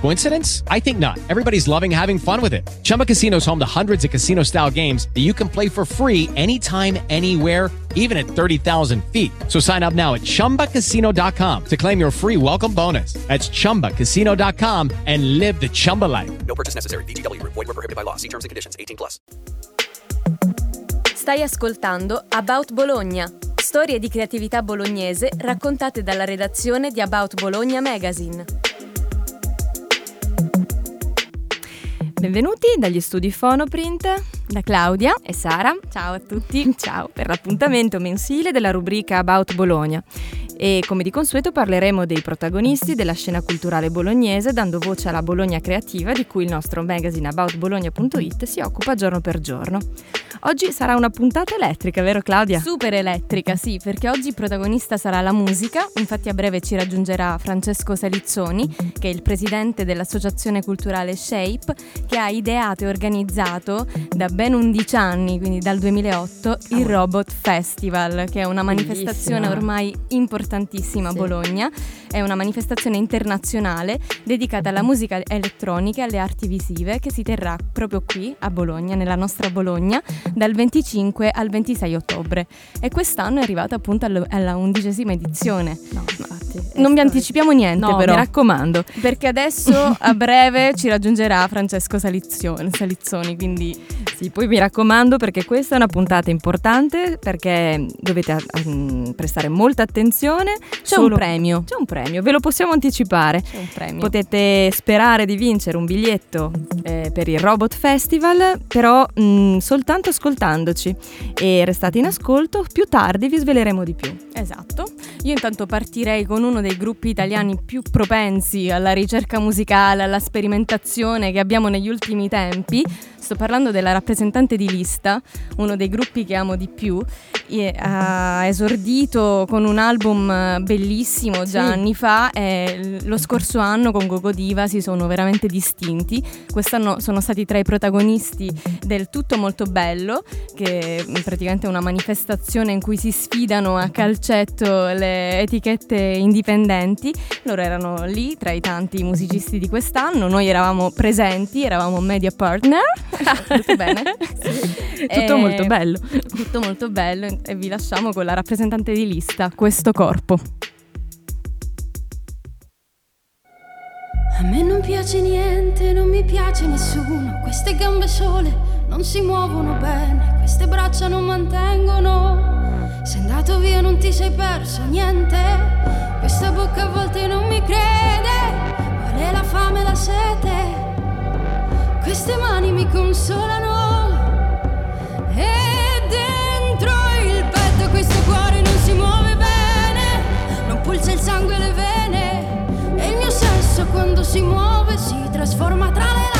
Coincidence? I think not. Everybody's loving having fun with it. Chumba Casino is home to hundreds of casino style games that you can play for free anytime, anywhere, even at 30,000 feet. So sign up now at chumbacasino.com to claim your free welcome bonus. That's chumbacasino.com and live the Chumba life. No purchase necessary. VGW Group. Void were prohibited by law. See terms and conditions. 18 plus. Stai ascoltando About Bologna, storie di creatività bolognese raccontate dalla redazione di About Bologna Magazine. Benvenuti dagli studi Phonoprint, da Claudia e Sara. Ciao a tutti. Ciao per l'appuntamento mensile della rubrica About Bologna. E come di consueto parleremo dei protagonisti della scena culturale bolognese dando voce alla Bologna creativa di cui il nostro magazine aboutbologna.it si occupa giorno per giorno. Oggi sarà una puntata elettrica, vero Claudia? Super elettrica, sì, perché oggi protagonista sarà la musica. Infatti a breve ci raggiungerà Francesco Salizzoni, che è il presidente dell'associazione culturale Shape, che ha ideato e organizzato da ben 11 anni, quindi dal 2008, il Robot Festival, che è una manifestazione Bellissima. ormai importantissima a Sì. Bologna. È una manifestazione internazionale dedicata alla musica elettronica e alle arti visive che si terrà proprio qui a Bologna, nella nostra Bologna, dal 25 al 26 ottobre. E quest'anno è arrivata appunto alla undicesima edizione. No, infatti. È Non vi anticipiamo niente No, però. mi raccomando. Perché adesso a breve ci raggiungerà Francesco Salizzoni, Salizzoni quindi Sì, poi mi raccomando perché questa è una puntata importante perché dovete mm, prestare molta attenzione. c'è un premio. C'è un premio, ve lo possiamo anticipare. C'è un premio. Potete sperare di vincere un biglietto eh, per il Robot Festival, però mm, soltanto ascoltandoci. E restate in ascolto, più tardi vi sveleremo di più. Esatto. Io intanto partirei con uno dei gruppi italiani più propensi alla ricerca musicale, alla sperimentazione che abbiamo negli ultimi tempi. Sto parlando della rappresentante di lista, uno dei gruppi che amo di più. E ha esordito con un album eh, bellissimo già Sì. anni fa e lo scorso anno con Gogo Diva si sono veramente distinti. Quest'anno sono stati tra i protagonisti del tutto molto bello, che è praticamente una manifestazione in cui si sfidano a calcetto le etichette indipendenti. Loro erano lì tra i tanti musicisti di quest'anno, noi eravamo presenti, eravamo media partner. Tutto bene? Tutto E- molto bello. Tutto molto bello e vi lasciamo con la rappresentante di lista, questo corpo. A me non piace niente, non mi piace nessuno. Queste gambe sole non si muovono bene, queste braccia non mantengono. Sei andato via, non ti sei perso niente. Questa bocca a volte non mi crede, vuole la fame e la sete. Queste mani mi consolano. E dentro il petto questo cuore non si muove bene, non pulsa il sangue e le vene. E il mio sesso quando si muove si trasforma tra le labbra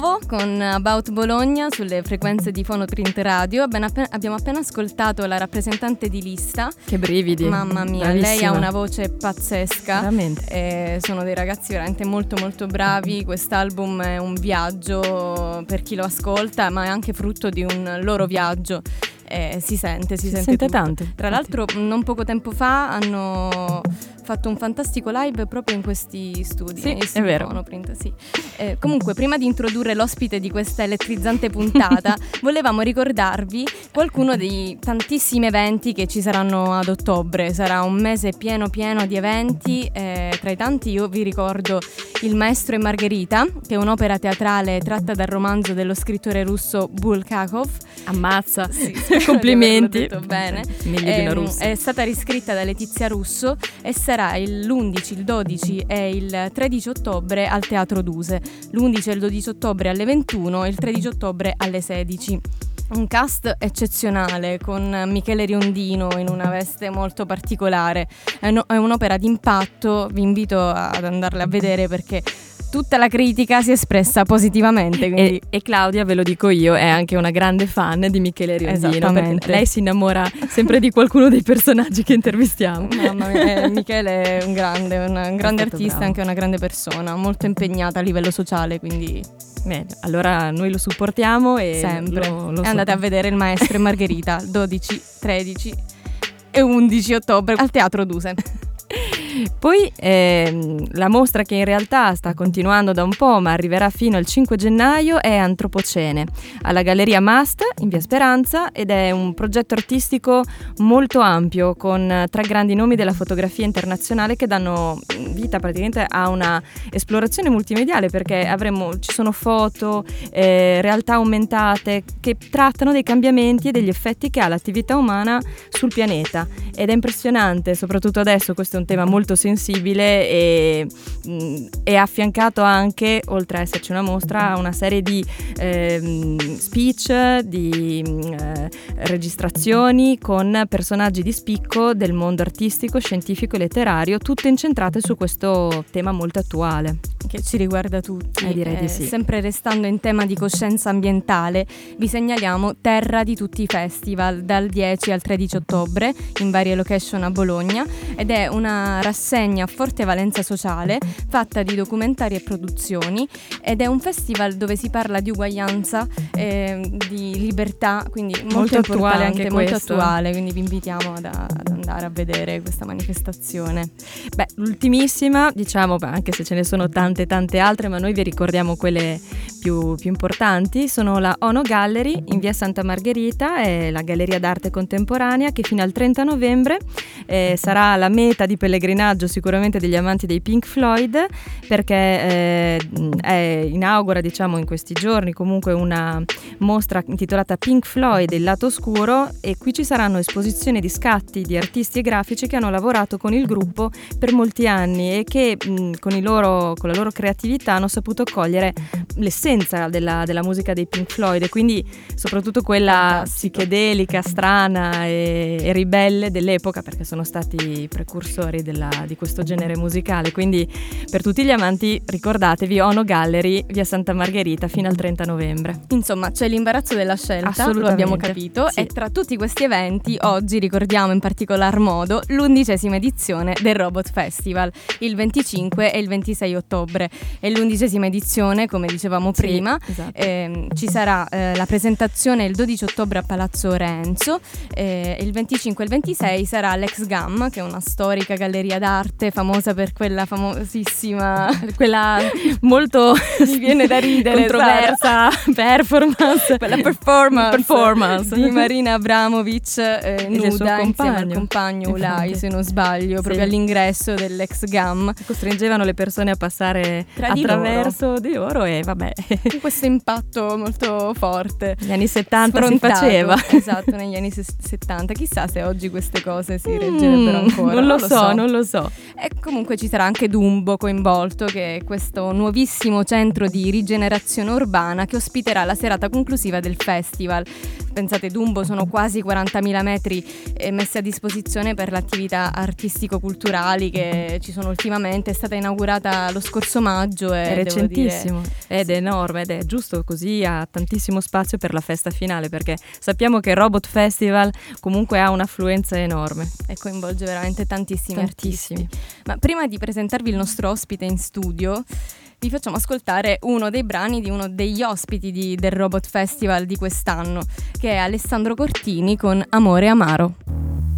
nuovo con About Bologna sulle frequenze di Fonoprint Radio. Abbiamo appena ascoltato la rappresentante di lista. Che brividi. Mamma mia, Bravissima. lei ha una voce pazzesca. Veramente. Eh, sono dei ragazzi veramente molto molto bravi. Quest'album è un viaggio per chi lo ascolta, ma è anche frutto di un loro viaggio. Eh, si sente, si, si sente, sente tanto. Tra l'altro, non poco tempo fa hanno fatto un fantastico live proprio in questi studi. Sì, è vero. Monoprint, sì. eh, comunque, prima di introdurre l'ospite di questa elettrizzante puntata, volevamo ricordarvi qualcuno dei tantissimi eventi che ci saranno ad ottobre. Sarà un mese pieno pieno di eventi. Eh, tra i tanti io vi ricordo Il Maestro e Margherita, che è un'opera teatrale tratta dal romanzo dello scrittore russo Bulgakov. Ammazza. Sì, Complimenti. Detto bene. Meglio di una Ehm, russa. È stata riscritta da Letizia Russo e sarà il- l'11, il 12 e il 13 ottobre al Teatro Duse. L'11 e il 12 ottobre alle 21 e il 13 ottobre alle 16. Un cast eccezionale con Michele Riondino in una veste molto particolare. È, no- è un'opera d'impatto, vi invito ad andarla a vedere perché tutta la critica si è espressa positivamente. E, e Claudia, ve lo dico io, è anche una grande fan di Michele Riondino. Esattamente. Lei si innamora sempre di qualcuno dei personaggi che intervistiamo. Mamma mia, eh, Michele è un grande, un, un grande artista, bravo. anche una grande persona, molto impegnata a livello sociale, quindi Bene, allora noi lo supportiamo e sempre. lo, lo andate a vedere il maestro e Margherita, 12, 13 e 11 ottobre al Teatro Duse. Poi ehm, la mostra che in realtà sta continuando da un po' ma arriverà fino al 5 gennaio è Antropocene alla Galleria Mast in Via Speranza ed è un progetto artistico molto ampio con tre grandi nomi della fotografia internazionale che danno vita praticamente a una esplorazione multimediale perché avremo, ci sono foto, eh, realtà aumentate che trattano dei cambiamenti e degli effetti che ha l'attività umana sul pianeta. Ed è impressionante, soprattutto adesso questo è un tema molto sensibile e mh, è affiancato anche, oltre a esserci una mostra, a una serie di ehm, speech, di eh, registrazioni con personaggi di spicco del mondo artistico, scientifico e letterario, tutte incentrate su questo tema molto attuale. che ci riguarda tutti. Eh, direi di sì. Sempre restando in tema di coscienza ambientale, vi segnaliamo Terra di tutti i festival dal 10 al 13 ottobre in varie location a Bologna ed è una rassegna a forte valenza sociale fatta di documentari e produzioni ed è un festival dove si parla di uguaglianza, eh, di libertà, quindi molto, Molto attuale anche molto questo. attuale, quindi vi invitiamo ad, ad andare a vedere questa manifestazione. Beh, l'ultimissima, diciamo, anche se ce ne sono tante tante altre, ma noi vi ricordiamo quelle più, più importanti, sono la Ono Gallery in via Santa Margherita, è la galleria d'arte contemporanea che fino al 30 novembre eh, sarà la meta di pellegrinaggio sicuramente degli amanti dei Pink Floyd, perché eh, è, inaugura, diciamo, in questi giorni comunque una mostra intitolata Pink Floyd, il lato oscuro, e qui ci saranno esposizioni di scatti di artisti e grafici che hanno lavorato con il gruppo per molti anni e che mh, con, i loro, con la loro creatività hanno saputo cogliere l'essenza della, della musica dei Pink Floyd e quindi soprattutto quella psichedelica, strana e, e ribelle dell'epoca perché sono stati i precursori della- di questo genere musicale. Quindi per tutti gli amanti ricordatevi Ono Gallery, via Santa Margherita fino al 30 novembre. Insomma, c'è l'imbarazzo della scelta, lo abbiamo capito, Sì. e tra tutti questi eventi oggi ricordiamo in particolar modo l'undicesima edizione del Robot Festival, il 25 e il 26 ottobre. È l'undicesima edizione, come dicevamo Sì, prima. esatto. Ehm, ci sarà eh, la presentazione il 12 ottobre a Palazzo Renzo eh, il 25 e il 26 sarà all'Ex Gam, che è una storica galleria d'arte famosa per quella famosissima quella molto Mi viene da ridere, controversa performance quella performance, Performance. di Marina Abramovic eh, nuda insieme al compagno. Ulai Infatti. se non sbaglio Sì. proprio all'ingresso dell'ex GAM costringevano le persone a passare Tra di attraverso di loro e vabbè questo impatto molto forte negli anni 70 Sfrontato. si faceva esatto negli anni ses- 70 chissà se oggi queste cose si reggerebbero Mm, ancora non lo, so, non lo so E comunque ci sarà anche Dumbo coinvolto, che è questo nuovissimo centro di rigenerazione urbana che ospiterà la serata conclusiva del festival. Pensate, Dumbo sono quasi 40.000 metri eh, messi a disposizione per le attività artistico-culturali che ci sono ultimamente. È stata inaugurata lo scorso maggio. è recentissimo dire... ed è enorme ed è giusto così ha tantissimo spazio per la festa finale perché sappiamo che Robot Festival comunque ha un'affluenza enorme e coinvolge veramente tantissimi, tantissimi. artisti. Ma prima di presentarvi il nostro ospite in studio vi facciamo ascoltare uno dei brani di uno degli ospiti di, del Robot Festival di quest'anno, che è Alessandro Cortini con Amore Amaro.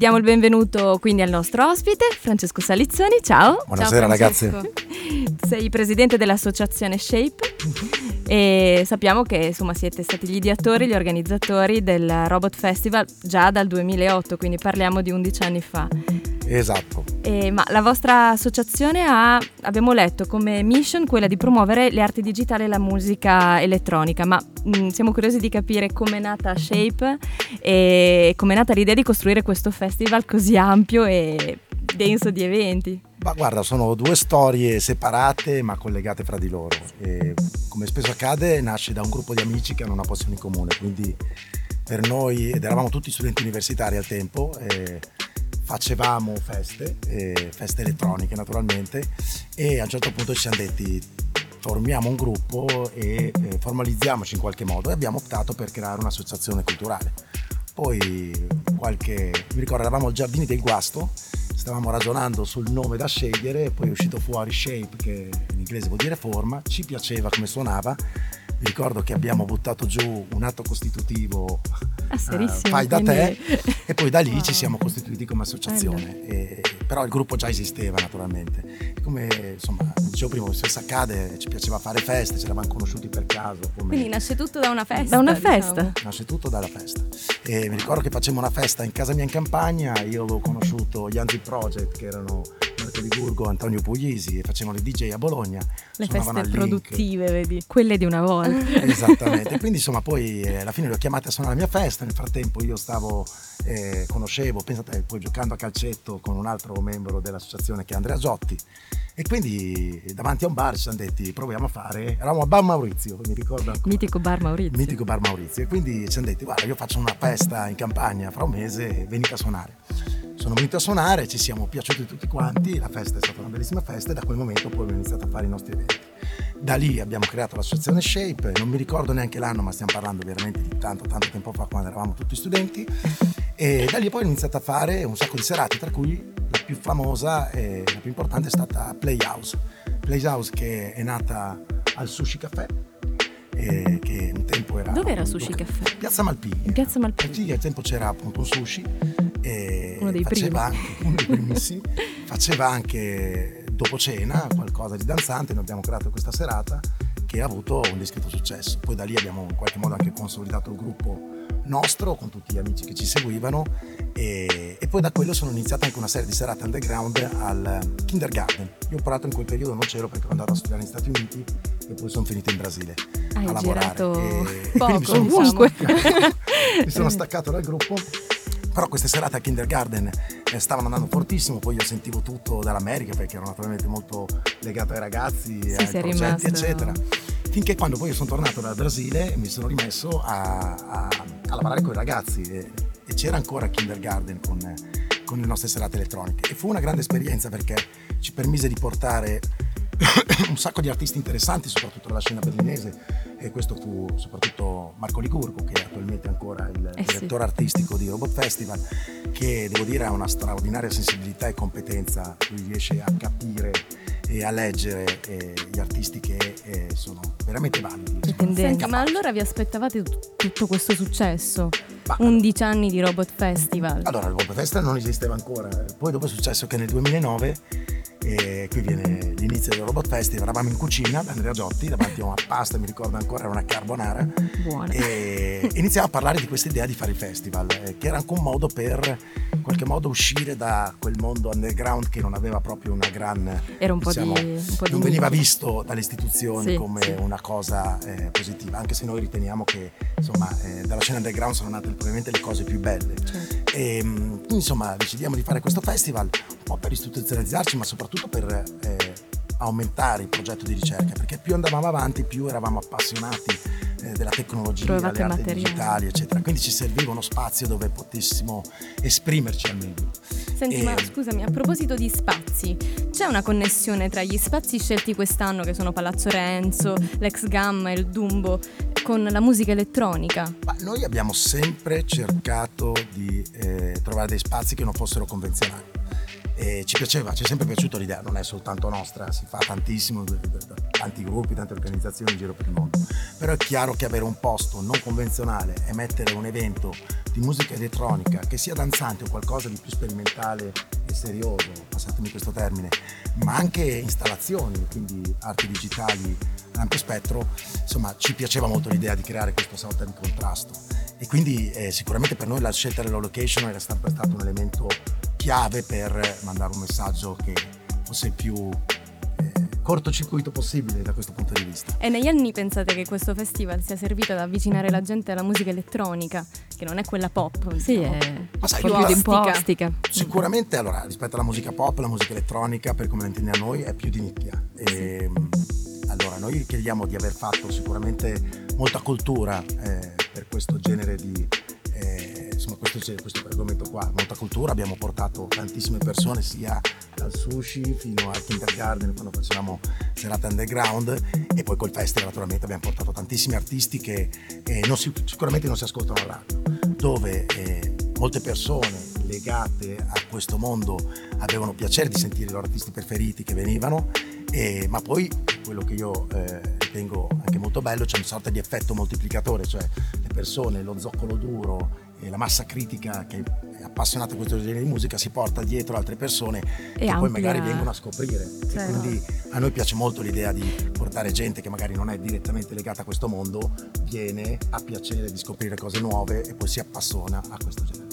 Diamo il benvenuto quindi al nostro ospite, Francesco Salizzoni. Ciao. Buonasera Ciao, ragazze. Sei presidente dell'associazione Shape e sappiamo che insomma siete stati gli ideatori, gli organizzatori del Robot Festival già dal 2008, quindi parliamo di 11 anni fa. Esatto. Eh, ma la vostra associazione ha, abbiamo letto, come mission quella di promuovere le arti digitali e la musica elettronica, ma mh, siamo curiosi di capire come è nata Shape e come è nata l'idea di costruire questo festival così ampio e denso di eventi. Ma guarda, sono due storie separate ma collegate fra di loro. E, come spesso accade, nasce da un gruppo di amici che hanno una passione in comune, quindi per noi, ed eravamo tutti studenti universitari al tempo, facevamo feste, eh, feste elettroniche naturalmente, e a un certo punto ci siamo detti formiamo un gruppo e eh, formalizziamoci in qualche modo e abbiamo optato per creare un'associazione culturale. Poi qualche, mi ricordo eravamo al Giardini del Guasto, stavamo ragionando sul nome da scegliere, poi è uscito fuori Shape che in inglese vuol dire forma, ci piaceva come suonava mi ricordo che abbiamo buttato giù un atto costitutivo ah, uh, fai da te e poi da lì wow. ci siamo costituiti come associazione. E, però il gruppo già esisteva naturalmente. Come insomma dicevo prima spesso accade ci piaceva fare feste ci eravamo conosciuti per caso come... quindi nasce tutto da una festa da una festa. Diciamo. nasce tutto dalla festa. E mi ricordo che facemmo una festa in casa mia in campagna io avevo conosciuto gli Anti Project che erano Ligurgo, Antonio Puglisi e facevano i DJ a Bologna. Le feste produttive, vedi, quelle di una volta. Esattamente, quindi insomma poi eh, alla fine li ho chiamati a suonare la mia festa, nel frattempo io stavo, eh, conoscevo, pensate, poi giocando a calcetto con un altro membro dell'associazione che è Andrea Giotti e quindi davanti a un bar ci siamo detti proviamo a fare, eravamo a Bar Maurizio, mi ricordo ancora. Mitico Bar Maurizio. Mitico Bar Maurizio e quindi ci siamo detti guarda io faccio una festa in campagna fra un mese, venite a suonare sono venuti a suonare, ci siamo piaciuti tutti quanti, la festa è stata una bellissima festa e da quel momento poi abbiamo iniziato a fare i nostri eventi. Da lì abbiamo creato l'associazione Shape, non mi ricordo neanche l'anno, ma stiamo parlando veramente di tanto, tanto tempo fa quando eravamo tutti studenti e da lì poi ho iniziato a fare un sacco di serate, tra cui la più famosa e la più importante è stata Playhouse. Playhouse che è nata al Sushi Café, che un tempo era... Dove era Sushi Café? Piazza Malpighi. In Piazza Malpighi. Al tempo c'era appunto un sushi e uno dei faceva primi. anche, uno dei primissimi, faceva anche dopo cena qualcosa di danzante, noi abbiamo creato questa serata che ha avuto un discreto successo. Poi da lì abbiamo in qualche modo anche consolidato il gruppo nostro con tutti gli amici che ci seguivano e, e, poi da quello sono iniziate anche una serie di serate underground al kindergarten. Io ho parlato in quel periodo, non c'ero perché ero andato a studiare negli Stati Uniti e poi sono finito in Brasile Hai a lavorare. girato E, poco, e quindi mi sono, diciamo. mi sono staccato dal gruppo però queste serate a kindergarten eh, stavano andando fortissimo, poi io sentivo tutto dall'America perché ero naturalmente molto legato ai ragazzi, Sì, ai progetti, rimasto- eccetera. Finché quando poi sono tornato dal Brasile mi sono rimesso a, a- a lavorare con i ragazzi e, e c'era ancora kindergarten con, con le nostre serate elettroniche e fu una grande esperienza perché ci permise di portare un sacco di artisti interessanti, soprattutto dalla scena berlinese, e questo fu soprattutto Marco Ligurgo, che è attualmente ancora il Eh sì. direttore artistico di Robot Festival, che devo dire ha una straordinaria sensibilità e competenza, lui riesce a capire e a leggere eh, gli artisti che eh, sono veramente validi. Senti, ma allora vi aspettavate tut- tutto questo successo? Ma- 11 anni di Robot Festival. Allora, il Robot Festival non esisteva ancora, poi dopo è successo che nel 2009, e qui viene l'inizio del Robot Festival, eravamo in cucina da Andrea Giotti, davanti a una pasta, mi ricordo ancora, era una carbonara, Buona. e iniziamo a parlare di questa idea di fare il festival, eh, che era anche un modo per in qualche modo uscire da quel mondo underground che non aveva proprio una gran... Era un po' diciamo, di, un po' di non veniva nicchia. visto dalle istituzioni Sì, come sì. una cosa eh, positiva, anche se noi riteniamo che insomma eh, dalla scena underground sono nate probabilmente le cose più belle. Certo. E, quindi, insomma decidiamo di fare questo festival un po' per istituzionalizzarci, ma soprattutto per eh, aumentare il progetto di ricerca, perché più andavamo avanti, più eravamo appassionati eh, della tecnologia, delle arti materiale. digitali, eccetera. Quindi ci serviva uno spazio dove potessimo esprimerci al meglio. Senti, E- ma scusami, a proposito di spazi, c'è una connessione tra gli spazi scelti quest'anno, che sono Palazzo Renzo, l'ex Gamma e il Dumbo, con la musica elettronica? Ma noi abbiamo sempre cercato di eh, trovare dei spazi che non fossero convenzionali. E ci piaceva, ci è sempre piaciuta l'idea, non è soltanto nostra, si fa tantissimo tanti gruppi, tante organizzazioni in giro per il mondo. Però è chiaro che avere un posto non convenzionale e mettere un evento di musica elettronica, che sia danzante o qualcosa di più sperimentale e serioso, passatemi questo termine, ma anche installazioni, quindi arti digitali ampio spettro, insomma ci piaceva molto l'idea di creare questo sorta di contrasto. E quindi eh, sicuramente per noi la scelta della location era sempre stato un elemento chiave per mandare un messaggio che fosse più cortocircuito possibile da questo punto di vista. E negli anni pensate che questo festival sia servito ad avvicinare la gente alla musica elettronica, che non è quella pop? Sì, diciamo. è Ma sai, più ostica. Sicuramente, allora, rispetto alla musica pop, la musica elettronica, per come la intendiamo noi, è più di nicchia. E, ehm, allora, noi crediamo di aver fatto sicuramente molta cultura eh, per questo genere di insomma questo, questo argomento qua, molta cultura, abbiamo portato tantissime persone sia dal sushi fino al kindergarten quando facevamo serate underground. E poi col festival naturalmente abbiamo portato tantissimi artisti che eh, non si, sicuramente non si ascoltano a radio, dove eh, molte persone legate a questo mondo avevano piacere di sentire i loro artisti preferiti che venivano, eh, ma poi quello che io eh, ritengo anche molto bello c'è una sorta di effetto moltiplicatore, cioè le persone, lo zoccolo duro e la massa critica che è appassionata a questo genere di musica si porta dietro altre persone e che amplia. poi magari vengono a scoprire. Certo. E quindi a noi piace molto l'idea di portare gente che magari non è direttamente legata a questo mondo, viene, ha piacere di scoprire cose nuove e poi si appassiona a questo genere.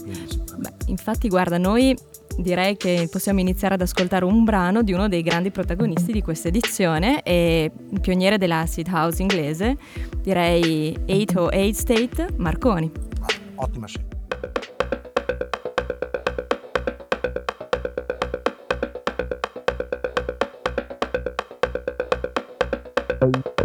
Beh, infatti, guarda, noi direi che possiamo iniziare ad ascoltare un brano di uno dei grandi protagonisti di questa edizione e pioniere della dell'acid house inglese, direi 808 State Marconi. Ottima scelta. thank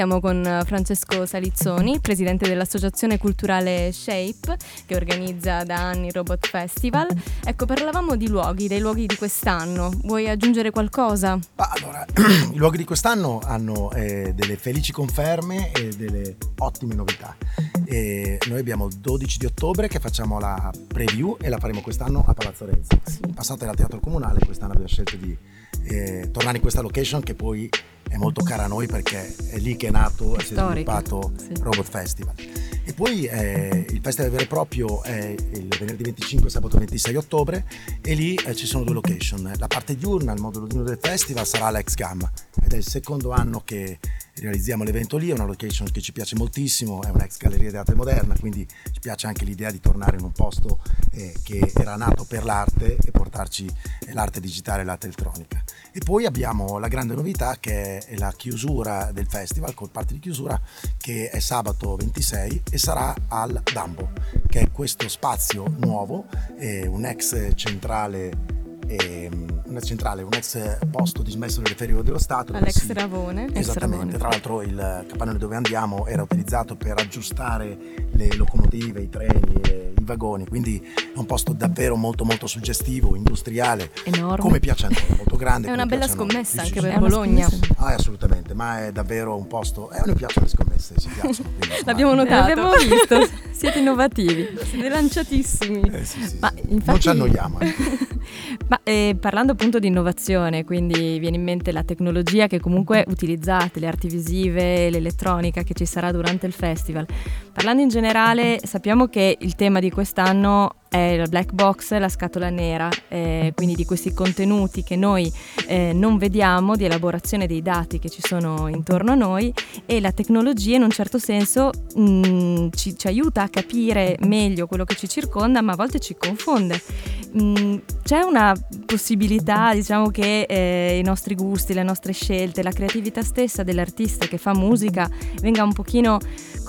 siamo con Francesco Salizzoni, presidente dell'associazione culturale Shape che organizza da anni il Robot Festival. Ecco, parlavamo di luoghi, dei luoghi di quest'anno. Vuoi aggiungere qualcosa? Allora, i luoghi di quest'anno hanno eh, delle felici conferme e delle ottime novità. E noi abbiamo il 12 di ottobre che facciamo la preview e la faremo quest'anno a Palazzo Renzi. Sì. Passato era Teatro Comunale, quest'anno abbiamo scelto di eh, tornare in questa location che poi è molto cara a noi perché è lì che è nato e si è sviluppato sì. Robot Festival. E poi eh, il festival vero e proprio è il venerdì 25 e sabato 26 ottobre e lì eh, ci sono due location. La parte diurna, il modulo diurno del festival sarà l'ex Gamma ed è il secondo anno che realizziamo l'evento lì, è una location che ci piace moltissimo, è un'ex galleria di arte moderna, quindi ci piace anche l'idea di tornare in un posto eh, che era nato per l'arte e portarci eh, l'arte digitale e l'arte elettronica. E poi abbiamo la grande novità che è la chiusura del festival, col party di chiusura, che è sabato 26 e sarà al Dambo, che è questo spazio nuovo, un ex centrale ehm, una centrale, un ex posto dismesso nelle ferie dello Stato. All'ex si... Ravone. Esattamente, tra l'altro il capannone dove andiamo era utilizzato per aggiustare le locomotive, i treni, i vagoni, quindi è un posto davvero molto molto suggestivo, industriale, enorme, come piace a noi, molto grande. È una bella scommessa anche per Bologna. Ah, assolutamente, ma è davvero un posto, eh, a noi piacciono le scommesse, ci piacciono. Quindi, L'abbiamo notato. L'abbiamo visto, siete innovativi, siete lanciatissimi. Eh, sì, sì, ma sì. Infatti... Non ci annoiamo. Eh. ma eh, parlando appunto di innovazione, quindi viene in mente la tecnologia che comunque utilizzate, le arti visive, l'elettronica che ci sarà durante il festival. Parlando in generale, sappiamo che il tema di quest'anno è la black box, la scatola nera, eh, quindi di questi contenuti che noi eh, non vediamo, di elaborazione dei dati che ci sono intorno a noi e la tecnologia in un certo senso mh, mm, ci, ci, aiuta a capire meglio quello che ci circonda, ma a volte ci confonde. Mm, c'è una possibilità, diciamo, che eh, i nostri gusti, le nostre scelte, la creatività stessa dell'artista che fa musica venga un pochino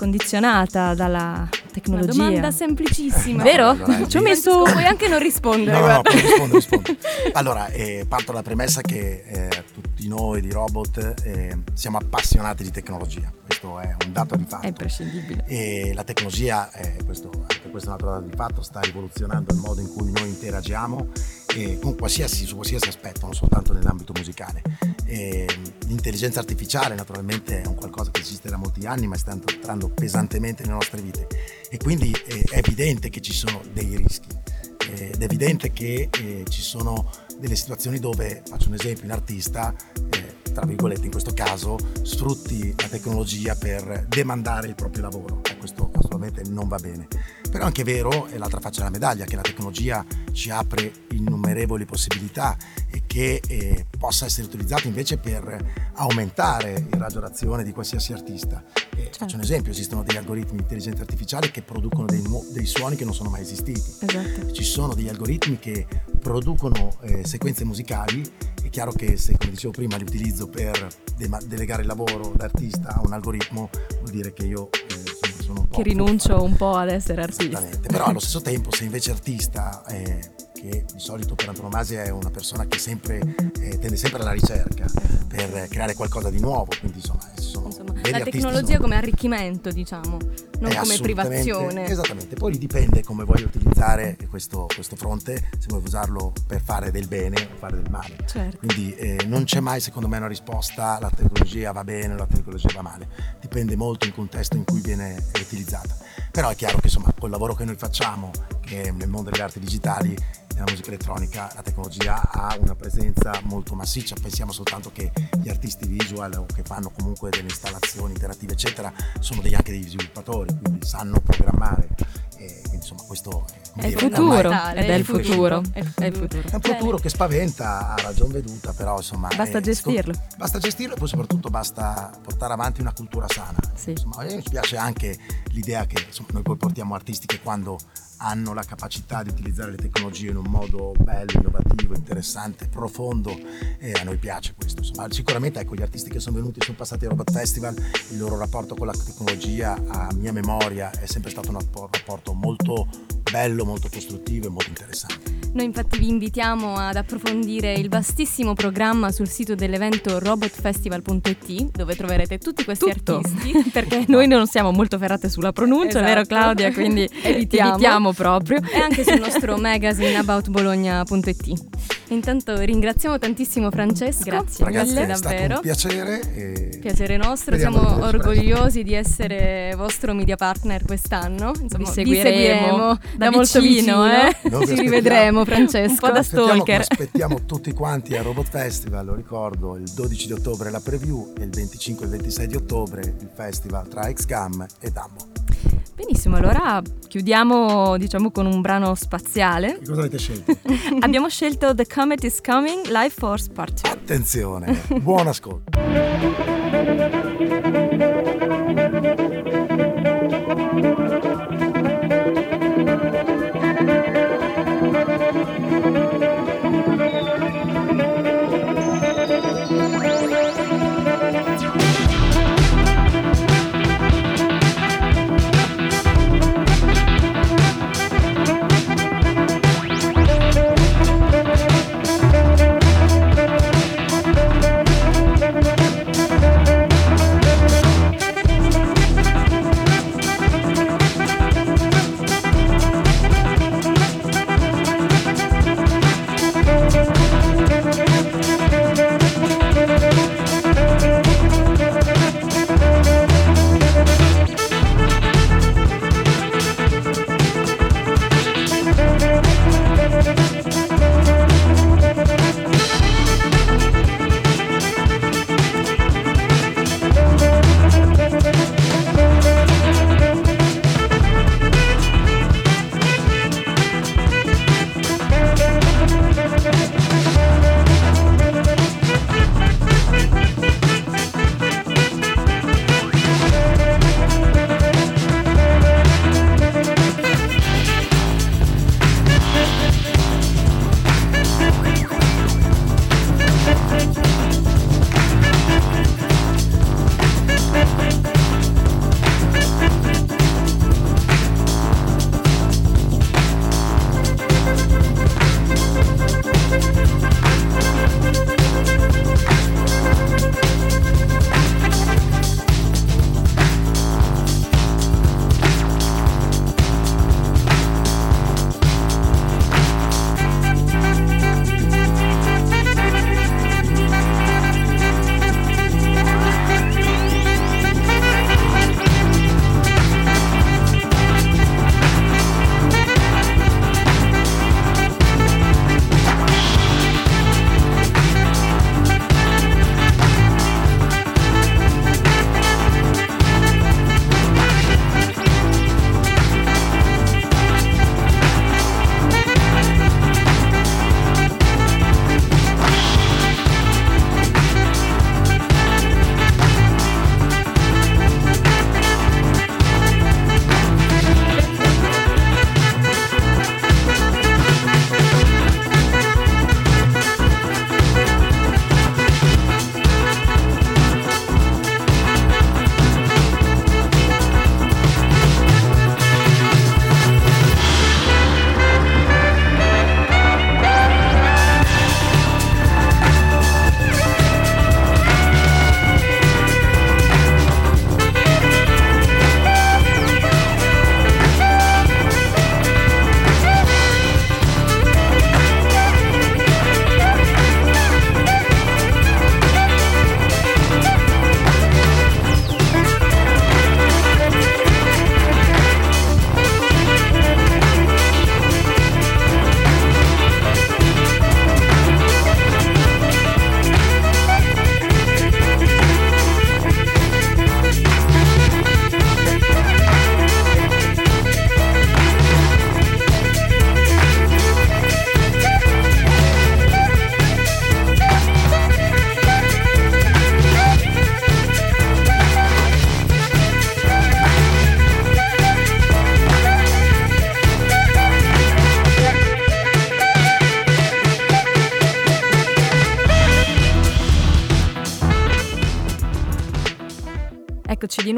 condizionata dalla tecnologia. Una domanda semplicissima. Vero? Allora, Ci ho messo, puoi anche non rispondere. No, no, rispondo, rispondo. Allora, eh, parto dalla premessa che eh, tutti noi di Robot eh, siamo appassionati di tecnologia. Questo è un dato di fatto. È imprescindibile. E la tecnologia, eh, questo, anche questo è un altro dato di fatto, sta rivoluzionando il modo in cui noi interagiamo con qualsiasi, su qualsiasi aspetto, non soltanto nell'ambito musicale. E l'intelligenza artificiale naturalmente è un qualcosa che esiste da molti anni ma sta entrando pesantemente nelle nostre vite. E quindi eh, è evidente che ci sono dei rischi. Ed è evidente che eh, ci sono delle situazioni dove, faccio un esempio, un artista, eh, tra virgolette in questo caso, sfrutti la tecnologia per demandare il proprio lavoro. E questo assolutamente non va bene. Però è anche vero, è l'altra faccia della medaglia, che la tecnologia ci apre innumerevoli possibilità e che eh, possa essere utilizzata invece per aumentare il raggio d'azione di qualsiasi artista. Certo. Faccio un esempio, esistono degli algoritmi di intelligenza artificiale che producono dei, dei suoni che non sono mai esistiti. Esatto. Ci sono degli algoritmi che producono eh, sequenze musicali, è chiaro che se, come dicevo prima, li utilizzo per de- delegare il lavoro d'artista a un algoritmo, vuol dire che io sono un po'... Che rinuncio un po' ad essere artista. Esattamente, però allo stesso tempo se invece artista... Eh, che di solito per antonomasia è una persona che sempre, eh, tende sempre alla ricerca per creare qualcosa di nuovo, quindi insomma, la tecnologia sono... come arricchimento diciamo, non eh, come privazione. Esattamente, poi dipende come vuoi utilizzare questo, questo, fronte, se vuoi usarlo per fare del bene o fare del male. Certo. Quindi eh, non c'è mai secondo me una risposta, la tecnologia va bene o la tecnologia va male, dipende molto il contesto in cui viene utilizzata. Però è chiaro che insomma col lavoro che noi facciamo, che nel mondo delle arti digitali, nella musica elettronica la tecnologia ha una presenza molto massiccia, pensiamo soltanto che gli artisti visual o che fanno comunque delle installazioni interattive eccetera sono degli, anche degli sviluppatori, quindi sanno programmare. E, insomma, questo è, il futuro, ed è il futuro. È il futuro. È un futuro che spaventa a ragion veduta, però insomma... Basta è, gestirlo. Basta gestirlo e poi soprattutto basta portare avanti una cultura sana. Sì. Insomma, a me mi piace anche l'idea che insomma, noi poi portiamo artisti che quando hanno la capacità di utilizzare le tecnologie in un modo bello, innovativo, interessante, profondo e a noi piace questo. Insomma, sicuramente ecco, gli artisti che sono venuti e sono passati al Robot Festival, il loro rapporto con la tecnologia a mia memoria è sempre stato un rapporto molto bello, molto costruttivo e molto interessante. Noi infatti vi invitiamo ad approfondire il vastissimo programma sul sito dell'evento robotfestival.it dove troverete tutti questi Tutto. artisti perché noi non siamo molto ferrate sulla pronuncia, Esatto. vero Claudia? Quindi Evitiamo. evitiamo proprio. e anche sul nostro magazine aboutbologna.it. Intanto ringraziamo tantissimo Francesco. Grazie Ragazzi, mille è stato davvero. un piacere. E... Piacere nostro, Speriamo siamo orgogliosi di essere vostro media partner quest'anno. Insomma, Vi seguiremo da da molto vicino, vicino. eh. Vi Ci rivedremo, Francesco. Un po' da Aspettiamo, stalker. aspettiamo tutti quanti a Robot Festival, lo ricordo, il 12 di ottobre la preview e il 25 e il 26 di ottobre il festival tra X-Gam e Dumbo. Benissimo, allora chiudiamo diciamo con un brano spaziale. Che cosa avete scelto? Abbiamo scelto The Comet is Coming, Life Force Part 2. Attenzione, buon ascolto.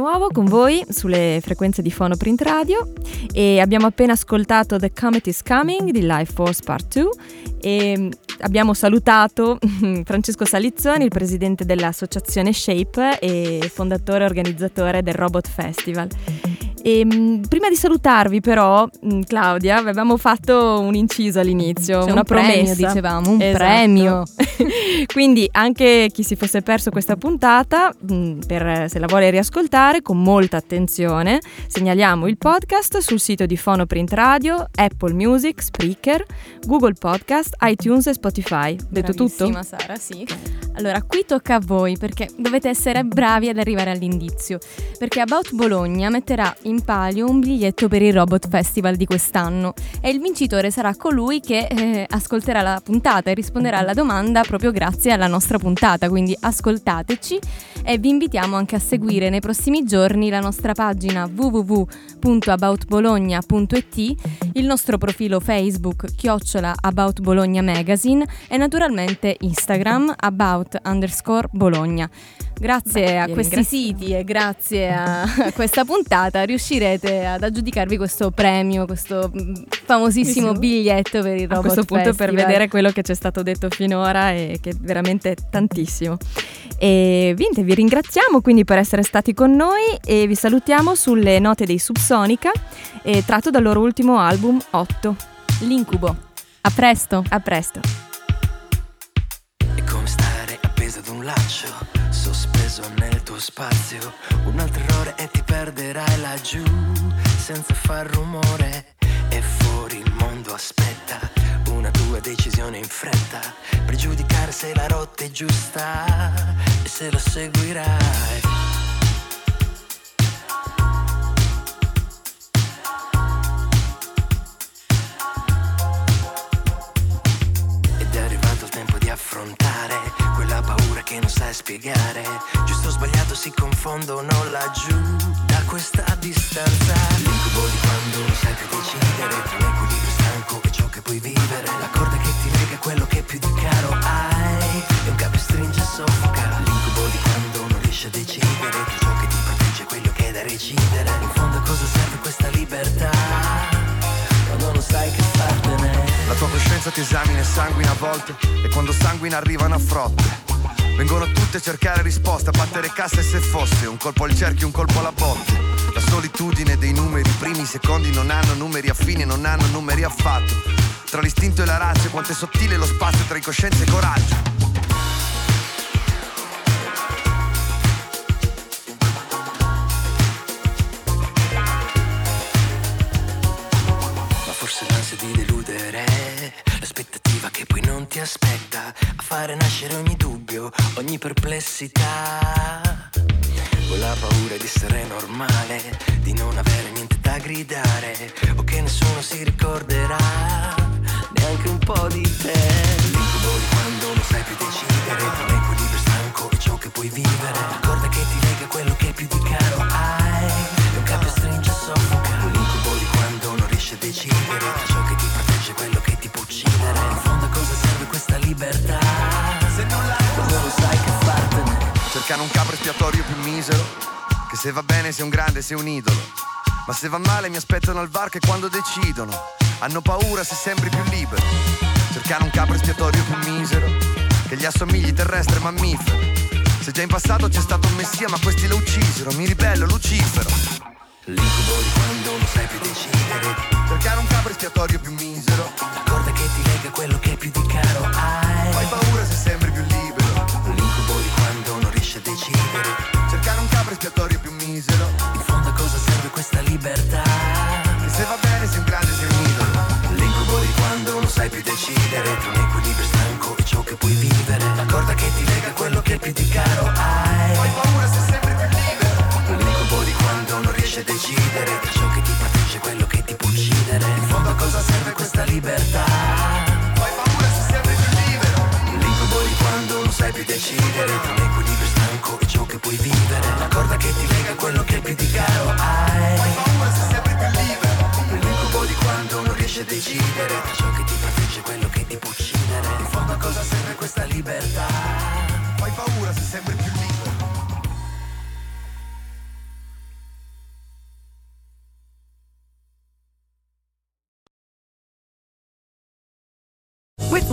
nuovo con voi sulle frequenze di Phonoprint Radio e abbiamo appena ascoltato The Comet is Coming di Life Force Part 2 e abbiamo salutato Francesco Salizzoni, il presidente dell'associazione Shape e fondatore e organizzatore del Robot Festival. E, ehm, prima di salutarvi però, mm, Claudia, avevamo fatto un inciso all'inizio, C'è una un promessa. Premio, dicevamo, un Esatto. premio. Quindi anche chi si fosse perso questa puntata, mh, per, se la vuole riascoltare con molta attenzione, segnaliamo il podcast sul sito di Phonoprint Radio, Apple Music, Spreaker, Google Podcast, iTunes e Spotify. Detto tutto? Sara, sì. Allora, qui tocca a voi perché dovete essere bravi ad arrivare all'indizio. Perché About Bologna metterà in palio un biglietto per il Robot Festival di quest'anno e il vincitore sarà colui che eh, ascolterà la puntata e risponderà alla domanda proprio grazie alla nostra puntata. Quindi ascoltateci e vi invitiamo anche a seguire nei prossimi giorni la nostra pagina www.aboutbologna.it, il nostro profilo Facebook chiocciola About Bologna Magazine e naturalmente Instagram about underscore Bologna. Grazie Beh, a questi siti e grazie a a questa puntata riuscirete ad aggiudicarvi questo premio, questo mm, famosissimo Sì, sì. biglietto per il A Robot questo punto per vedere quello che ci è stato detto finora e che è veramente tantissimo. E Vinte, vi ringraziamo quindi per essere stati con noi e vi salutiamo sulle note dei Subsonica eh, tratto dal loro ultimo album 8. L'incubo. A presto! A presto! Appeso ad un laccio, sospeso nel tuo spazio. Un altro errore e ti perderai laggiù, senza far rumore. E fuori il mondo aspetta una tua decisione in fretta. Per giudicare se la rotta è giusta e se la seguirai. Spiegare. Giusto o sbagliato si confondono laggiù da questa distanza. L'incubo di quando non sai più decidere tra l'equilibrio stanco e ciò che puoi vivere. La corda che ti lega è quello che più di caro hai. E un capo stringe e soffoca. L'incubo di quando non riesci a decidere tra ciò che ti protegge e quello che è da recidere. In fondo a cosa serve questa libertà? Quando non sai che fartene. La tua coscienza ti esamina e sanguina a volte E quando sanguina arrivano a frotte Vengono tutte a cercare risposte, a battere casse se fosse Un colpo al cerchio, un colpo alla botte. La solitudine dei numeri, primi, secondi non hanno numeri affini e non hanno numeri affatto Tra l'istinto e la razza, quanto è sottile lo spazio tra incoscienza e coraggio. Ma forse l'ansia di deludere, l'aspettativa che poi non ti aspetta, a fare nascere ogni dubbio, ogni perplessità. Con la paura di essere normale, di non avere niente da gridare, o che nessuno si ricorderà, neanche un po' di te. L'incubo di quando non sai più decidere, tra l'equilibrio stanco e ciò che puoi vivere. La corda che ti lega quello che più di caro hai, e un capo stringe soffoca. L'incubo di quando non riesci a decidere, tra ciò che ti protegge e quello che ti può uccidere. In fondo a cosa serve questa libertà? Cercare un capro espiatorio più misero. Che se va bene sei un grande, sei un idolo. Ma se va male mi aspettano al bar che quando decidono Hanno paura se sembri più libero. Cercare un capro espiatorio più misero Che gli assomigli terrestre e mammifero. Se già in passato c'è stato un messia ma questi lo uccisero. Mi ribello, Lucifero. L'incubo di quando non sai più decidere, Cercare un capro espiatorio più misero. La corda che ti lega quello che più di caro. Hai. Decidere, Cercare un capro espiatorio più misero in fondo a cosa serve questa libertà? Che se va bene sei un grande, sei un idolo L'incubo di quando non sai più decidere tra un equilibrio stanco e ciò che puoi vivere. La corda che ti lega è quello che più di caro hai. Fai paura se sembri più libero L'incubo di quando non riesci a decidere tra ciò che ti protegge e quello che ti può uccidere. In fondo a cosa serve questa libertà? Fai paura se sembri più libero L'incubo di quando non sai più decidere puoi vivere. La corda che ti lega è quello che più di caro hai. Fai paura se sembri più libero L'incubo di quando non riesci a decidere tra ciò che ti protegge quello che ti può uccidere. In fondo a cosa serve questa libertà? Fai paura se sembri più libero